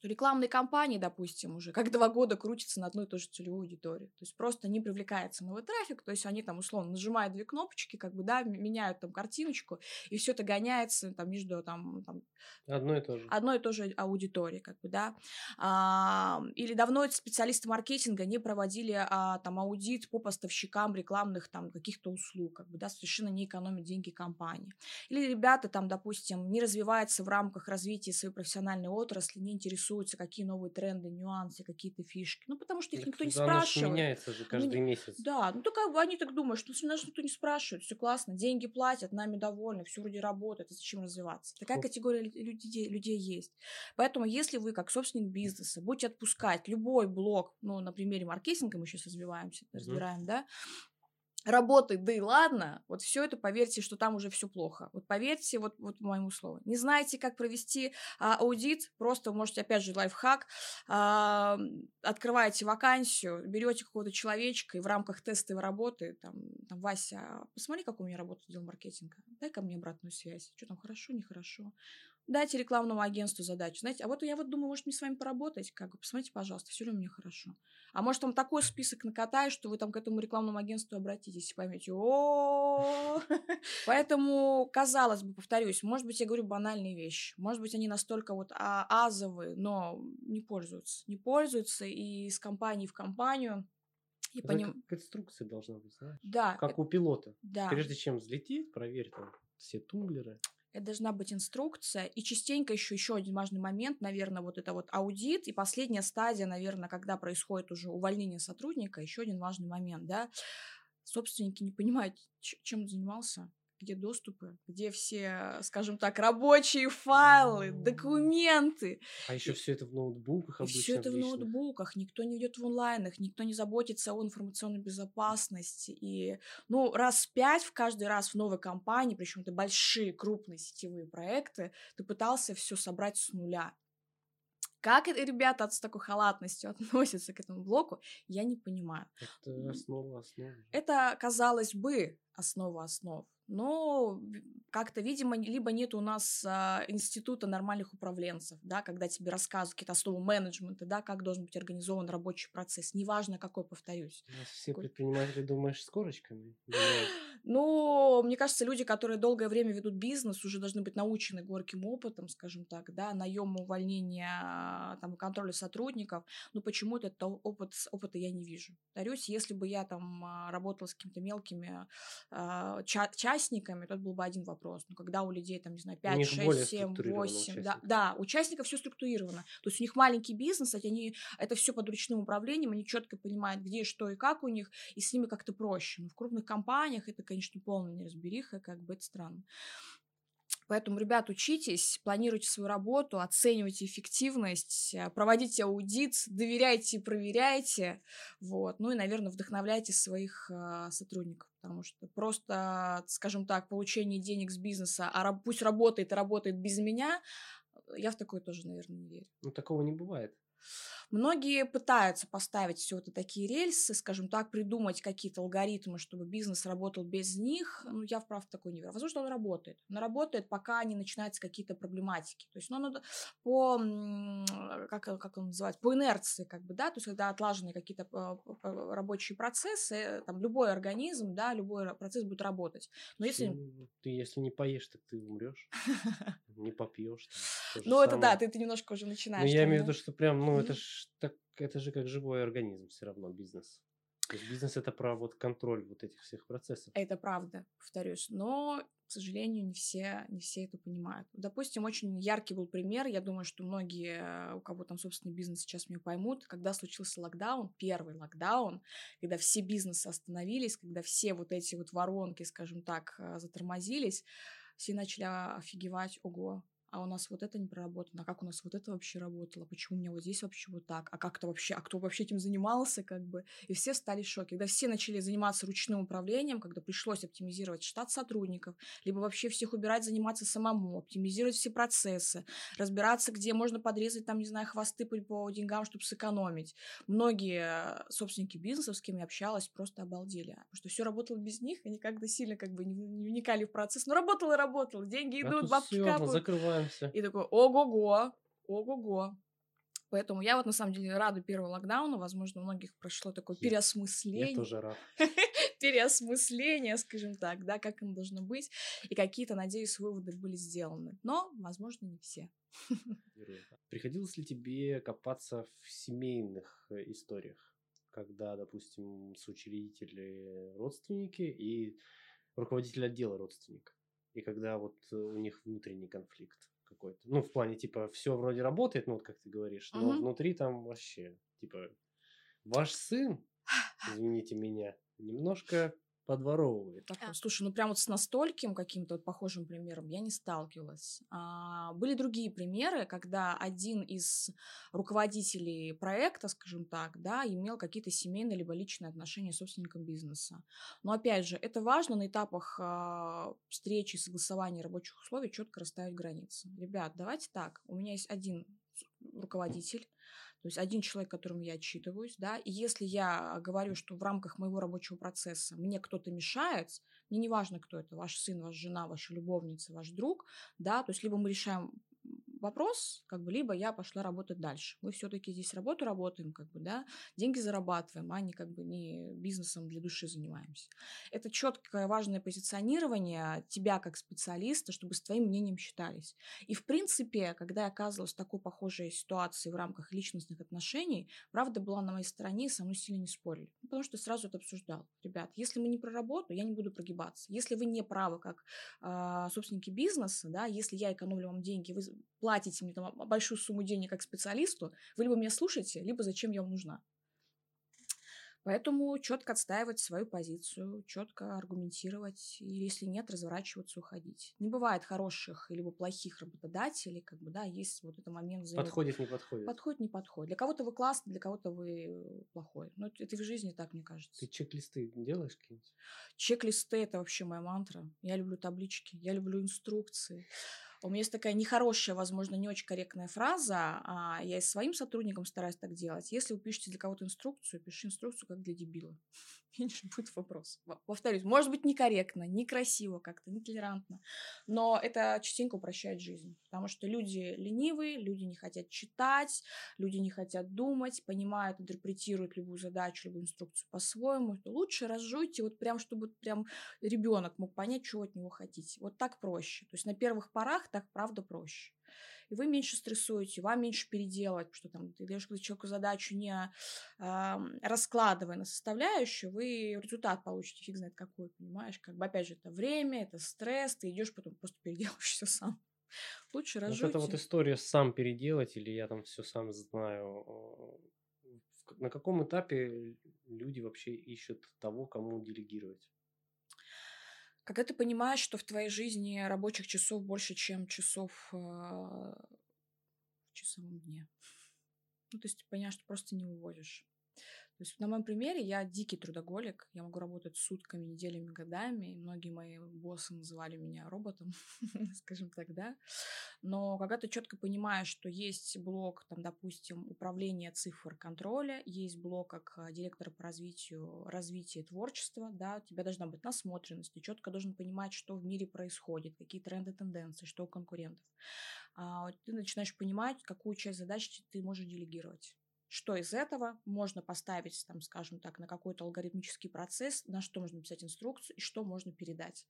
что рекламные кампании, допустим, уже как два года крутятся на одной и той же целевой аудитории. То есть просто не привлекается новый трафик, то есть они там условно нажимают две кнопочки, как бы, да, меняют там картиночку, и все это гоняется там между там, там одно и то же. Одной и той же аудитории, как бы, да. А, или давно эти специалисты маркетинга не проводили а, там аудит по поставщикам рекламных там каких-то услуг, как бы, да, совершенно не экономят деньги компании. Или ребята там, допустим, не развиваются в рамках развития своей профессиональной отрасли, не интересуются интересуются, какие новые тренды, нюансы, какие-то фишки. Ну, потому что их никто не спрашивает. меняется же каждый ну, месяц. Да, ну, то как бы они так думают, что нас никто не спрашивает, все классно, деньги платят, нами довольны, все вроде работает, а зачем развиваться? Такая Фу. категория людей, людей есть. Поэтому, если вы, как собственник бизнеса, будете отпускать любой блок, ну, на примере маркетинга мы сейчас развиваемся, разбираем, mm-hmm. да, работает, да и ладно, вот все это поверьте, что там уже все плохо. Вот поверьте, вот, вот моему слову. Не знаете, как провести а, аудит, просто можете, опять же, лайфхак, а, открываете вакансию, берете какого-то человечка и в рамках тестовой работы, там, там Вася, посмотри, как у меня работает отдел маркетинга, дай ко мне обратную связь, что там хорошо, нехорошо дайте рекламному агентству задачу. Знаете, а вот я вот думаю, может, мне с вами поработать, как бы, посмотрите, пожалуйста, все ли у меня хорошо. А может, там такой список накатаю, что вы там к этому рекламному агентству обратитесь и поймете, о Поэтому, казалось бы, повторюсь, может быть, я говорю банальные вещи, может быть, они настолько вот а, азовые, но не пользуются, не пользуются и из компании в компанию и Это поним... как инструкция должна быть, знаешь? Да. Как у пилота. Да. Прежде чем взлететь, проверь там все тумблеры это должна быть инструкция. И частенько еще, еще один важный момент, наверное, вот это вот аудит. И последняя стадия, наверное, когда происходит уже увольнение сотрудника, еще один важный момент, да. Собственники не понимают, чем занимался, где доступы, где все, скажем так, рабочие файлы, документы. А еще все это в ноутбуках обычно. Все это в ноутбуках, никто не ведет в онлайнах, никто не заботится о информационной безопасности. И, ну, раз пять в каждый раз в новой компании, причем это большие, крупные сетевые проекты, ты пытался все собрать с нуля. Как это ребята с такой халатностью относятся к этому блоку, я не понимаю. Это основа основ. Это, казалось бы, основа основ но как-то, видимо, либо нет у нас а, института нормальных управленцев, да, когда тебе рассказывают какие-то основы менеджмента, да, как должен быть организован рабочий процесс, неважно какой, повторюсь. У нас все предприниматели, думаешь, с корочками? Ну, мне кажется, люди, которые долгое время ведут бизнес, уже должны быть научены горьким опытом, скажем так, да, наема, увольнения, там, контроля сотрудников, но почему-то это опыт, опыта я не вижу. Повторюсь, если бы я там а, работала с какими-то мелкими а, частями, участниками, тут был бы один вопрос. Но когда у людей, там, не знаю, 5, 6, 7, 8, да, да, участников все структурировано. То есть у них маленький бизнес, они, это все под ручным управлением, они четко понимают, где, что и как у них, и с ними как-то проще. Но в крупных компаниях это, конечно, полная неразбериха, как бы это странно. Поэтому, ребят, учитесь, планируйте свою работу, оценивайте эффективность, э, проводите аудит, доверяйте и проверяйте. Вот. Ну и, наверное, вдохновляйте своих э, сотрудников, потому что просто, скажем так, получение денег с бизнеса, а пусть работает и работает без меня, я в такое тоже, наверное, не верю. Ну, такого не бывает. Многие пытаются поставить все это такие рельсы, скажем так, придумать какие-то алгоритмы, чтобы бизнес работал без них. Ну, я вправду такой не верю. Возможно, он работает. Он работает, пока не начинаются какие-то проблематики. То есть, ну, надо по, как, как он называется, по инерции, как бы, да, то есть, когда отлажены какие-то рабочие процессы, там, любой организм, да, любой процесс будет работать. Но если... Ну, ты, если не поешь, так ты умрешь. Не попьешь. Ну, это да, ты немножко уже начинаешь. Ну, я имею в виду, что прям, ну, это ж так, это же как живой организм все равно бизнес. То есть бизнес это про вот контроль вот этих всех процессов. Это правда, повторюсь. Но, к сожалению, не все, не все это понимают. Допустим, очень яркий был пример. Я думаю, что многие, у кого там собственный бизнес, сейчас меня поймут. Когда случился локдаун, первый локдаун, когда все бизнесы остановились, когда все вот эти вот воронки, скажем так, затормозились, все начали офигевать, ого, а у нас вот это не проработано, а как у нас вот это вообще работало, почему у меня вот здесь вообще вот так, а как это вообще, а кто вообще этим занимался, как бы. И все стали в шоке. Когда все начали заниматься ручным управлением, когда пришлось оптимизировать штат сотрудников, либо вообще всех убирать, заниматься самому, оптимизировать все процессы, разбираться, где можно подрезать там, не знаю, хвосты по, по деньгам, чтобы сэкономить. Многие собственники бизнесов, с кем я общалась, просто обалдели, потому что все работало без них, они как-то сильно как бы не, не вникали в процесс, но работало и работало, деньги идут, а бабки капают. Закрываемся. И такой, ого-го, ого-го. Поэтому я вот на самом деле рада первому локдауну. Возможно, у многих прошло такое Я- переосмысление. Я тоже рад. переосмысление, скажем так, да, как оно должно быть. И какие-то, надеюсь, выводы были сделаны. Но, возможно, не все. Приходилось ли тебе копаться в семейных э, историях, когда, допустим, соучредители родственники и руководитель отдела родственник, и когда вот э, у них внутренний конфликт какой-то? Ну, в плане, типа, все вроде работает, ну, вот как ты говоришь, но Мгм. внутри там вообще, типа, ваш сын, извините меня, немножко подворовывает. Такое. Слушай, ну прям вот с настольким каким-то вот похожим примером я не сталкивалась. А, были другие примеры, когда один из руководителей проекта, скажем так, да, имел какие-то семейные либо личные отношения с собственником бизнеса. Но опять же, это важно на этапах а, встречи, согласования рабочих условий четко расставить границы. Ребят, давайте так, у меня есть один руководитель, то есть один человек, которому я отчитываюсь, да, и если я говорю, что в рамках моего рабочего процесса мне кто-то мешает, мне не важно, кто это, ваш сын, ваша жена, ваша любовница, ваш друг, да, то есть либо мы решаем вопрос, как бы, либо я пошла работать дальше. Мы все-таки здесь работу работаем, как бы, да, деньги зарабатываем, а не как бы не бизнесом для души занимаемся. Это четкое важное позиционирование тебя как специалиста, чтобы с твоим мнением считались. И, в принципе, когда я оказывалась в такой похожей ситуации в рамках личностных отношений, правда была на моей стороне, и со мной сильно не спорили. Потому что сразу это обсуждал. Ребят, если мы не про работу, я не буду прогибаться. Если вы не правы как а, собственники бизнеса, да, если я экономлю вам деньги, вы платите мне там большую сумму денег как специалисту, вы либо меня слушаете, либо зачем я вам нужна. Поэтому четко отстаивать свою позицию, четко аргументировать, и если нет, разворачиваться, уходить. Не бывает хороших либо плохих работодателей, как бы, да, есть вот этот момент взаимо- Подходит, не подходит. Подходит, не подходит. Для кого-то вы классный, для кого-то вы плохой. Но это это в жизни так, мне кажется. Ты чек-листы делаешь какие-нибудь? Чек-листы – это вообще моя мантра. Я люблю таблички, я люблю инструкции. У меня есть такая нехорошая, возможно, не очень корректная фраза. а я и своим сотрудникам стараюсь так делать. Если вы пишете для кого-то инструкцию, пиши инструкцию как для дебила. Меньше будет вопрос. Во- Повторюсь, может быть, некорректно, некрасиво как-то, нетолерантно. Но это частенько упрощает жизнь. Потому что люди ленивые, люди не хотят читать, люди не хотят думать, понимают, интерпретируют любую задачу, любую инструкцию по-своему. То лучше разжуйте, вот прям, чтобы прям ребенок мог понять, вы от него хотите. Вот так проще. То есть на первых порах так правда проще. И вы меньше стрессуете, вам меньше переделывать, потому что там ты даешь человеку задачу не ам, раскладывая на составляющую, вы результат получите, фиг знает какой, понимаешь? Как бы опять же это время, это стресс, ты идешь потом просто переделываешь все сам. Лучше Вот разжуйте. это вот история сам переделать или я там все сам знаю. э, На каком этапе люди вообще ищут того, кому делегировать? Когда ты понимаешь, что в твоей жизни рабочих часов больше, чем часов э, в часовом дне. Ну, то есть ты понимаешь, что просто не вывозишь. То есть на моем примере я дикий трудоголик, я могу работать сутками, неделями, годами, и многие мои боссы называли меня роботом, скажем так, да. Но когда ты четко понимаешь, что есть блок, там, допустим, управления цифр контроля, есть блок как а, директора по развитию, развития творчества, да, у тебя должна быть насмотренность, ты четко должен понимать, что в мире происходит, какие тренды, тенденции, что у конкурентов. А, ты начинаешь понимать, какую часть задач ты можешь делегировать что из этого можно поставить, там, скажем так, на какой-то алгоритмический процесс, на что можно написать инструкцию и что можно передать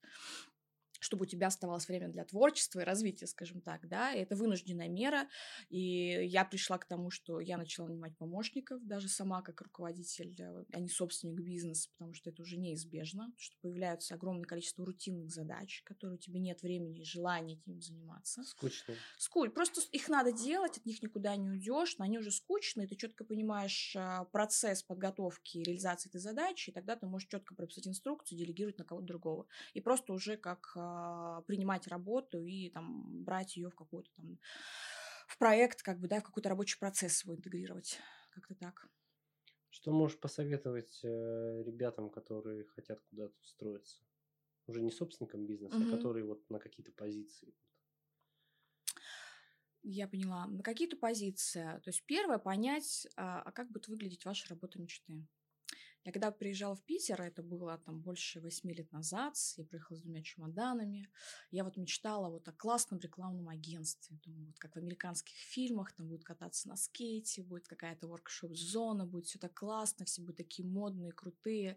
чтобы у тебя оставалось время для творчества и развития, скажем так, да, и это вынужденная мера, и я пришла к тому, что я начала нанимать помощников, даже сама как руководитель, э, а не собственник бизнеса, потому что это уже неизбежно, что появляются огромное количество рутинных задач, которые у тебя нет времени и желания этим заниматься. Скучно. Скуль. Просто их надо делать, от них никуда не уйдешь, но они уже скучные, ты четко понимаешь а, процесс подготовки и реализации этой задачи, и тогда ты можешь четко прописать инструкцию, делегировать на кого-то другого. И просто уже как а, принимать работу и там брать ее в какой-то там в проект, как бы, да, в какой-то рабочий процесс свой интегрировать. Как-то так. Что можешь посоветовать э, ребятам, которые хотят куда-то устроиться? Уже не собственникам бизнеса, угу. а которые вот на какие-то позиции. Я поняла. На какие-то позиции. То есть первое понять, а, а как будет выглядеть ваша работа мечты. Я когда приезжала в Питер, это было там больше восьми лет назад, я приехала с двумя чемоданами, я вот мечтала вот о классном рекламном агентстве. Думаю, вот как в американских фильмах, там будет кататься на скейте, будет какая-то воркшоп-зона, будет все так классно, все будут такие модные, крутые.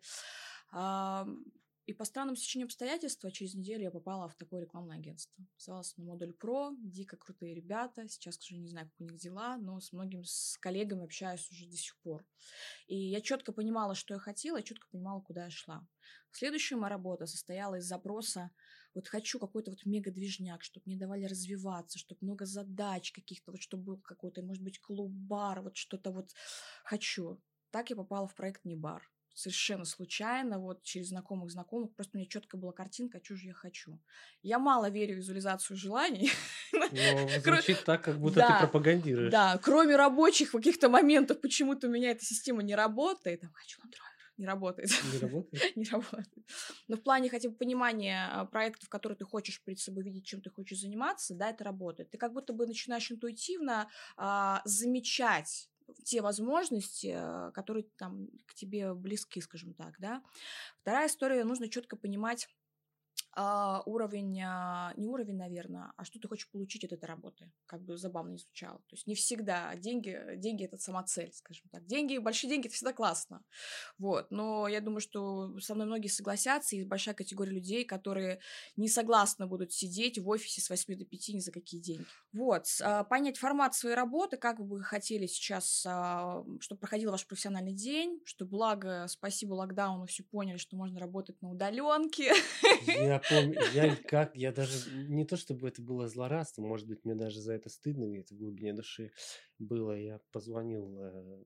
И по странным стечению обстоятельств через неделю я попала в такое рекламное агентство. Называлось на модуль Про, дико крутые ребята. Сейчас уже не знаю, как у них дела, но с многими с коллегами общаюсь уже до сих пор. И я четко понимала, что я хотела, и четко понимала, куда я шла. Следующая моя работа состояла из запроса вот хочу какой-то вот мега-движняк, чтобы мне давали развиваться, чтобы много задач каких-то, вот чтобы был какой-то, может быть, клуб-бар, вот что-то вот хочу. Так я попала в проект «Не бар» совершенно случайно, вот через знакомых знакомых, просто у меня четко была картинка, что же я хочу. Я мало верю в визуализацию желаний. Но звучит так, как будто ты пропагандируешь. Да, кроме рабочих каких-то моментов, почему-то у меня эта система не работает. Там, хочу ландровер. Не работает. Не работает? не работает. Но в плане хотя бы понимания а, проектов, которые ты хочешь перед собой видеть, чем ты хочешь заниматься, да, это работает. Ты как будто бы начинаешь интуитивно а, замечать те возможности, э, которые там к тебе близки, скажем так, да. Вторая история, нужно четко понимать, а, уровень, а, не уровень, наверное, а что ты хочешь получить от этой работы, как бы забавно не звучало. То есть не всегда деньги, деньги это сама цель, скажем так. Деньги, большие деньги это всегда классно, вот. Но я думаю, что со мной многие согласятся, и большая категория людей, которые не согласны будут сидеть в офисе с 8 до 5 ни за какие деньги. Вот, а, понять формат своей работы, как бы вы хотели сейчас, чтобы проходил ваш профессиональный день, что благо, спасибо локдауну, все поняли, что можно работать на удаленке. Я помню, я как, я даже, не то чтобы это было злорадство, может быть, мне даже за это стыдно где-то в глубине души было. Я позвонил э,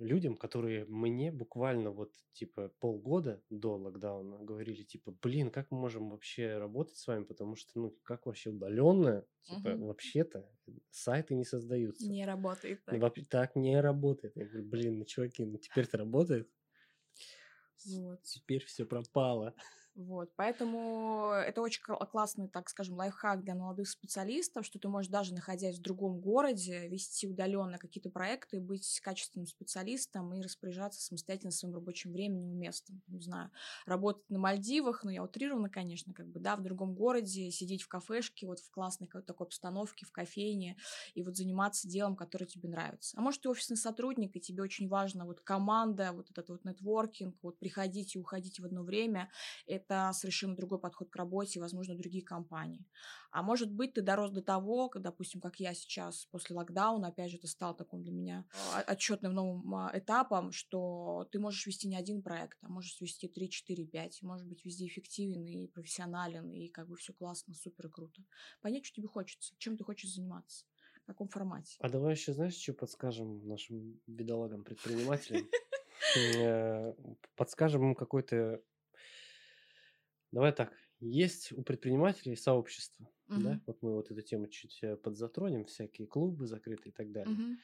людям, которые мне буквально вот типа полгода до локдауна говорили типа, блин, как мы можем вообще работать с вами, потому что ну как вообще удаленно, типа угу. вообще-то сайты не создаются. Не работает так. Так не работает. Я говорю, блин, ну чуваки, ну теперь-то работает. Вот. Теперь все пропало. Вот, поэтому это очень классный, так скажем, лайфхак для молодых специалистов, что ты можешь даже находясь в другом городе вести удаленно какие-то проекты, быть качественным специалистом и распоряжаться самостоятельно своим рабочим временем и местом. Не знаю, работать на Мальдивах, ну я утрированно, конечно, как бы, да, в другом городе, сидеть в кафешке, вот в классной такой обстановке, в кофейне, и вот заниматься делом, которое тебе нравится. А может, ты офисный сотрудник, и тебе очень важно вот команда, вот этот вот нетворкинг, вот приходить и уходить в одно время, это совершенно другой подход к работе, возможно, другие компании. А может быть, ты дорос до того, допустим, как я сейчас после локдауна, опять же, это стало таким для меня а, отчетным новым а, этапом, что ты можешь вести не один проект, а можешь вести 3, 4, 5, может быть, везде эффективен и профессионален, и как бы все классно, супер круто. Понять, что тебе хочется, чем ты хочешь заниматься в каком формате. А давай еще, знаешь, что подскажем нашим бедолагам-предпринимателям? Э, подскажем им какой-то Давай так. Есть у предпринимателей сообщество. Угу. Да? Вот мы вот эту тему чуть э, подзатронем, всякие клубы закрытые и так далее. Угу.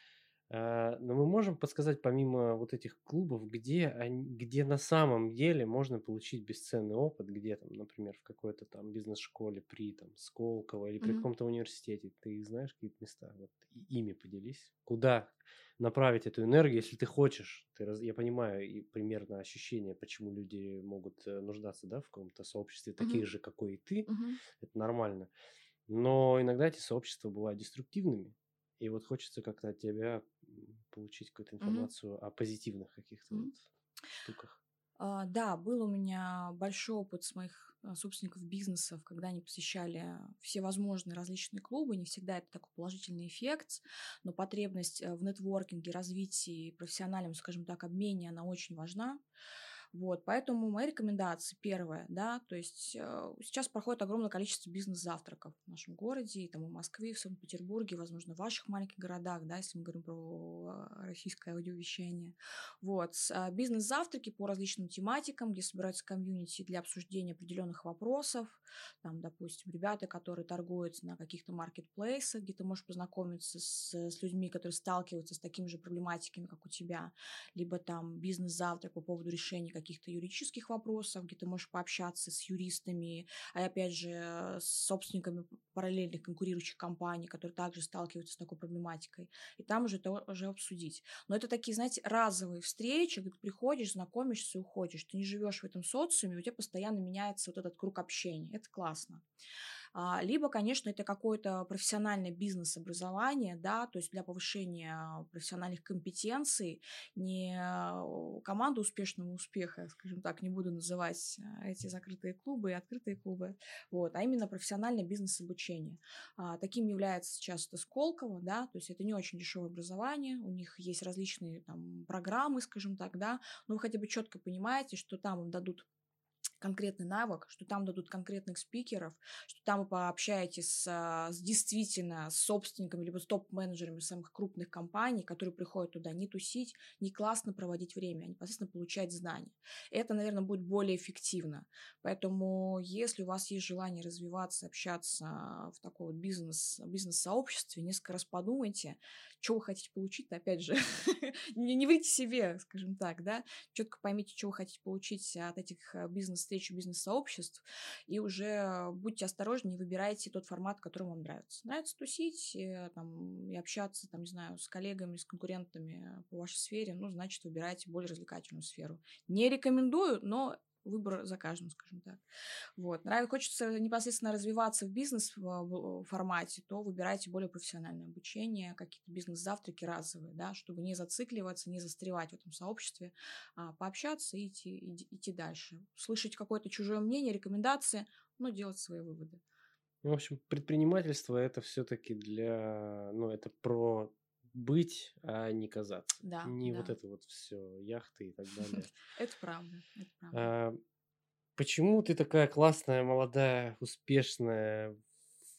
А, но мы можем подсказать, помимо вот этих клубов, где, они, где на самом деле можно получить бесценный опыт, где там, например, в какой-то там бизнес-школе при там Сколково или при угу. каком-то университете. Ты знаешь какие-то места? Вот ими поделись. Куда направить эту энергию, если ты хочешь. Ты, я понимаю и примерно ощущение, почему люди могут э, нуждаться да, в каком-то сообществе, uh-huh. таких же, какой и ты. Uh-huh. Это нормально. Но иногда эти сообщества бывают деструктивными. И вот хочется как-то от тебя получить какую-то информацию uh-huh. о позитивных каких-то uh-huh. вот штуках. А, да, был у меня большой опыт с моих а, собственников бизнесов, когда они посещали все возможные различные клубы. Не всегда это такой положительный эффект, но потребность э, в нетворкинге, развитии, профессиональном, скажем так, обмене, она очень важна. Вот, поэтому мои рекомендации, первое, да, то есть э, сейчас проходит огромное количество бизнес-завтраков в нашем городе, и там в Москве, в Санкт-Петербурге, возможно, в ваших маленьких городах, да, если мы говорим про э, российское аудиовещание. Вот, а, бизнес-завтраки по различным тематикам, где собираются комьюнити для обсуждения определенных вопросов, там, допустим, ребята, которые торгуют на каких-то маркетплейсах, где ты можешь познакомиться с, с людьми, которые сталкиваются с такими же проблематиками, как у тебя, либо там бизнес-завтрак по поводу решения каких-то юридических вопросов, где ты можешь пообщаться с юристами, а опять же с собственниками параллельных конкурирующих компаний, которые также сталкиваются с такой проблематикой, и там уже это уже обсудить. Но это такие, знаете, разовые встречи, где ты приходишь, знакомишься и уходишь. Ты не живешь в этом социуме, у тебя постоянно меняется вот этот круг общения. Это классно. А, либо, конечно, это какое-то профессиональное бизнес-образование, да, то есть для повышения профессиональных компетенций, не команда успешного успеха, скажем так, не буду называть а, эти закрытые клубы и открытые клубы, вот, а именно профессиональное бизнес-обучение. А, таким является сейчас это Сколково, да, то есть это не очень дешевое образование, у них есть различные там программы, скажем так, да, но вы хотя бы четко понимаете, что там им дадут конкретный навык, что там дадут конкретных спикеров, что там вы пообщаетесь с, а, с действительно с собственниками либо с топ-менеджерами самых крупных компаний, которые приходят туда не тусить, не классно проводить время, а непосредственно получать знания. Это, наверное, будет более эффективно. Поэтому, если у вас есть желание развиваться, общаться в такой вот бизнес, бизнес-сообществе, несколько раз подумайте, что вы хотите получить, опять же, не, не врите себе, скажем так, да, четко поймите, что вы хотите получить от этих э, бизнес-встреч, бизнес-сообществ, и уже будьте осторожнее, выбирайте тот формат, который вам нравится. Нравится тусить, э, там, и общаться, там, не знаю, с коллегами, с конкурентами по вашей сфере, ну, значит, выбирайте более развлекательную сферу. Не рекомендую, но выбор за каждым, скажем так. Вот. Нравится, хочется непосредственно развиваться в бизнес-формате, то выбирайте более профессиональное обучение, какие-то бизнес-завтраки разовые, да, чтобы не зацикливаться, не застревать в этом сообществе, а пообщаться и идти, идти дальше. Слышать какое-то чужое мнение, рекомендации, но делать свои выводы. В общем, предпринимательство это все-таки для, ну, это про быть, а не казаться. Да. Не да. вот это вот все, яхты и так далее. Это правда. Это правда. А, почему ты такая классная, молодая, успешная,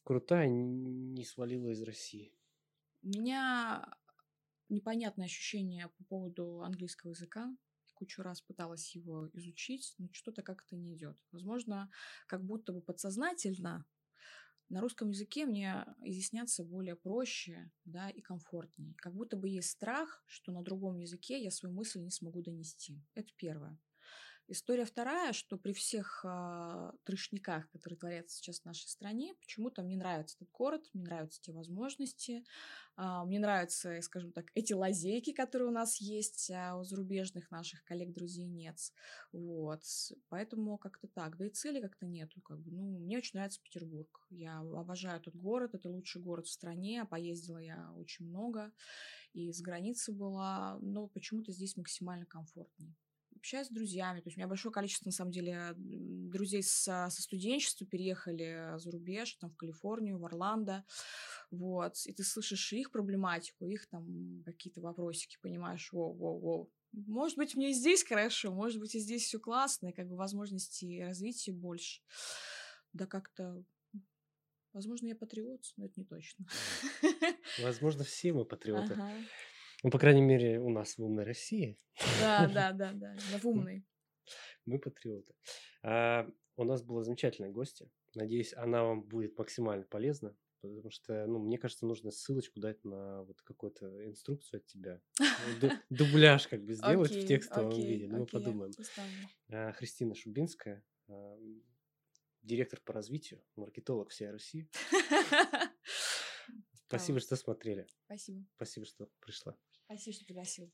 крутая, не свалила из России? У меня непонятное ощущение по поводу английского языка. Кучу раз пыталась его изучить, но что-то как-то не идет. Возможно, как будто бы подсознательно на русском языке мне изъясняться более проще да, и комфортнее. Как будто бы есть страх, что на другом языке я свою мысль не смогу донести. Это первое. История вторая, что при всех э, трешниках, которые творятся сейчас в нашей стране, почему-то мне нравится этот город, мне нравятся те возможности, э, мне нравятся, скажем так, эти лазейки, которые у нас есть, а у зарубежных наших коллег, друзей нет. Вот. Поэтому как-то так. Да и цели как-то нету. Как бы. ну, мне очень нравится Петербург. Я обожаю этот город, это лучший город в стране. Поездила я очень много и с границы была, но почему-то здесь максимально комфортнее общаюсь с друзьями. То есть у меня большое количество, на самом деле, друзей со, со студенчества переехали за рубеж, там, в Калифорнию, в Орландо. Вот. И ты слышишь их проблематику, их там какие-то вопросики, понимаешь, воу-воу-воу. Может быть, мне здесь хорошо, может быть, и здесь все классно, и как бы возможностей развития больше. Да как-то Возможно, я патриот, но это не точно. Возможно, все мы патриоты. Ага. Ну, по крайней мере, у нас в умной России. Да, да, да, да, в умной. Мы патриоты. А, у нас была замечательная гостья. Надеюсь, она вам будет максимально полезна, потому что, ну, мне кажется, нужно ссылочку дать на вот какую-то инструкцию от тебя. Дубляж как бы сделать в текстовом виде. Ну, мы подумаем. А, Христина Шубинская, а, директор по развитию, маркетолог всей Руси. Спасибо, что смотрели. Спасибо. Спасибо, что пришла. Спасибо, что пригласил.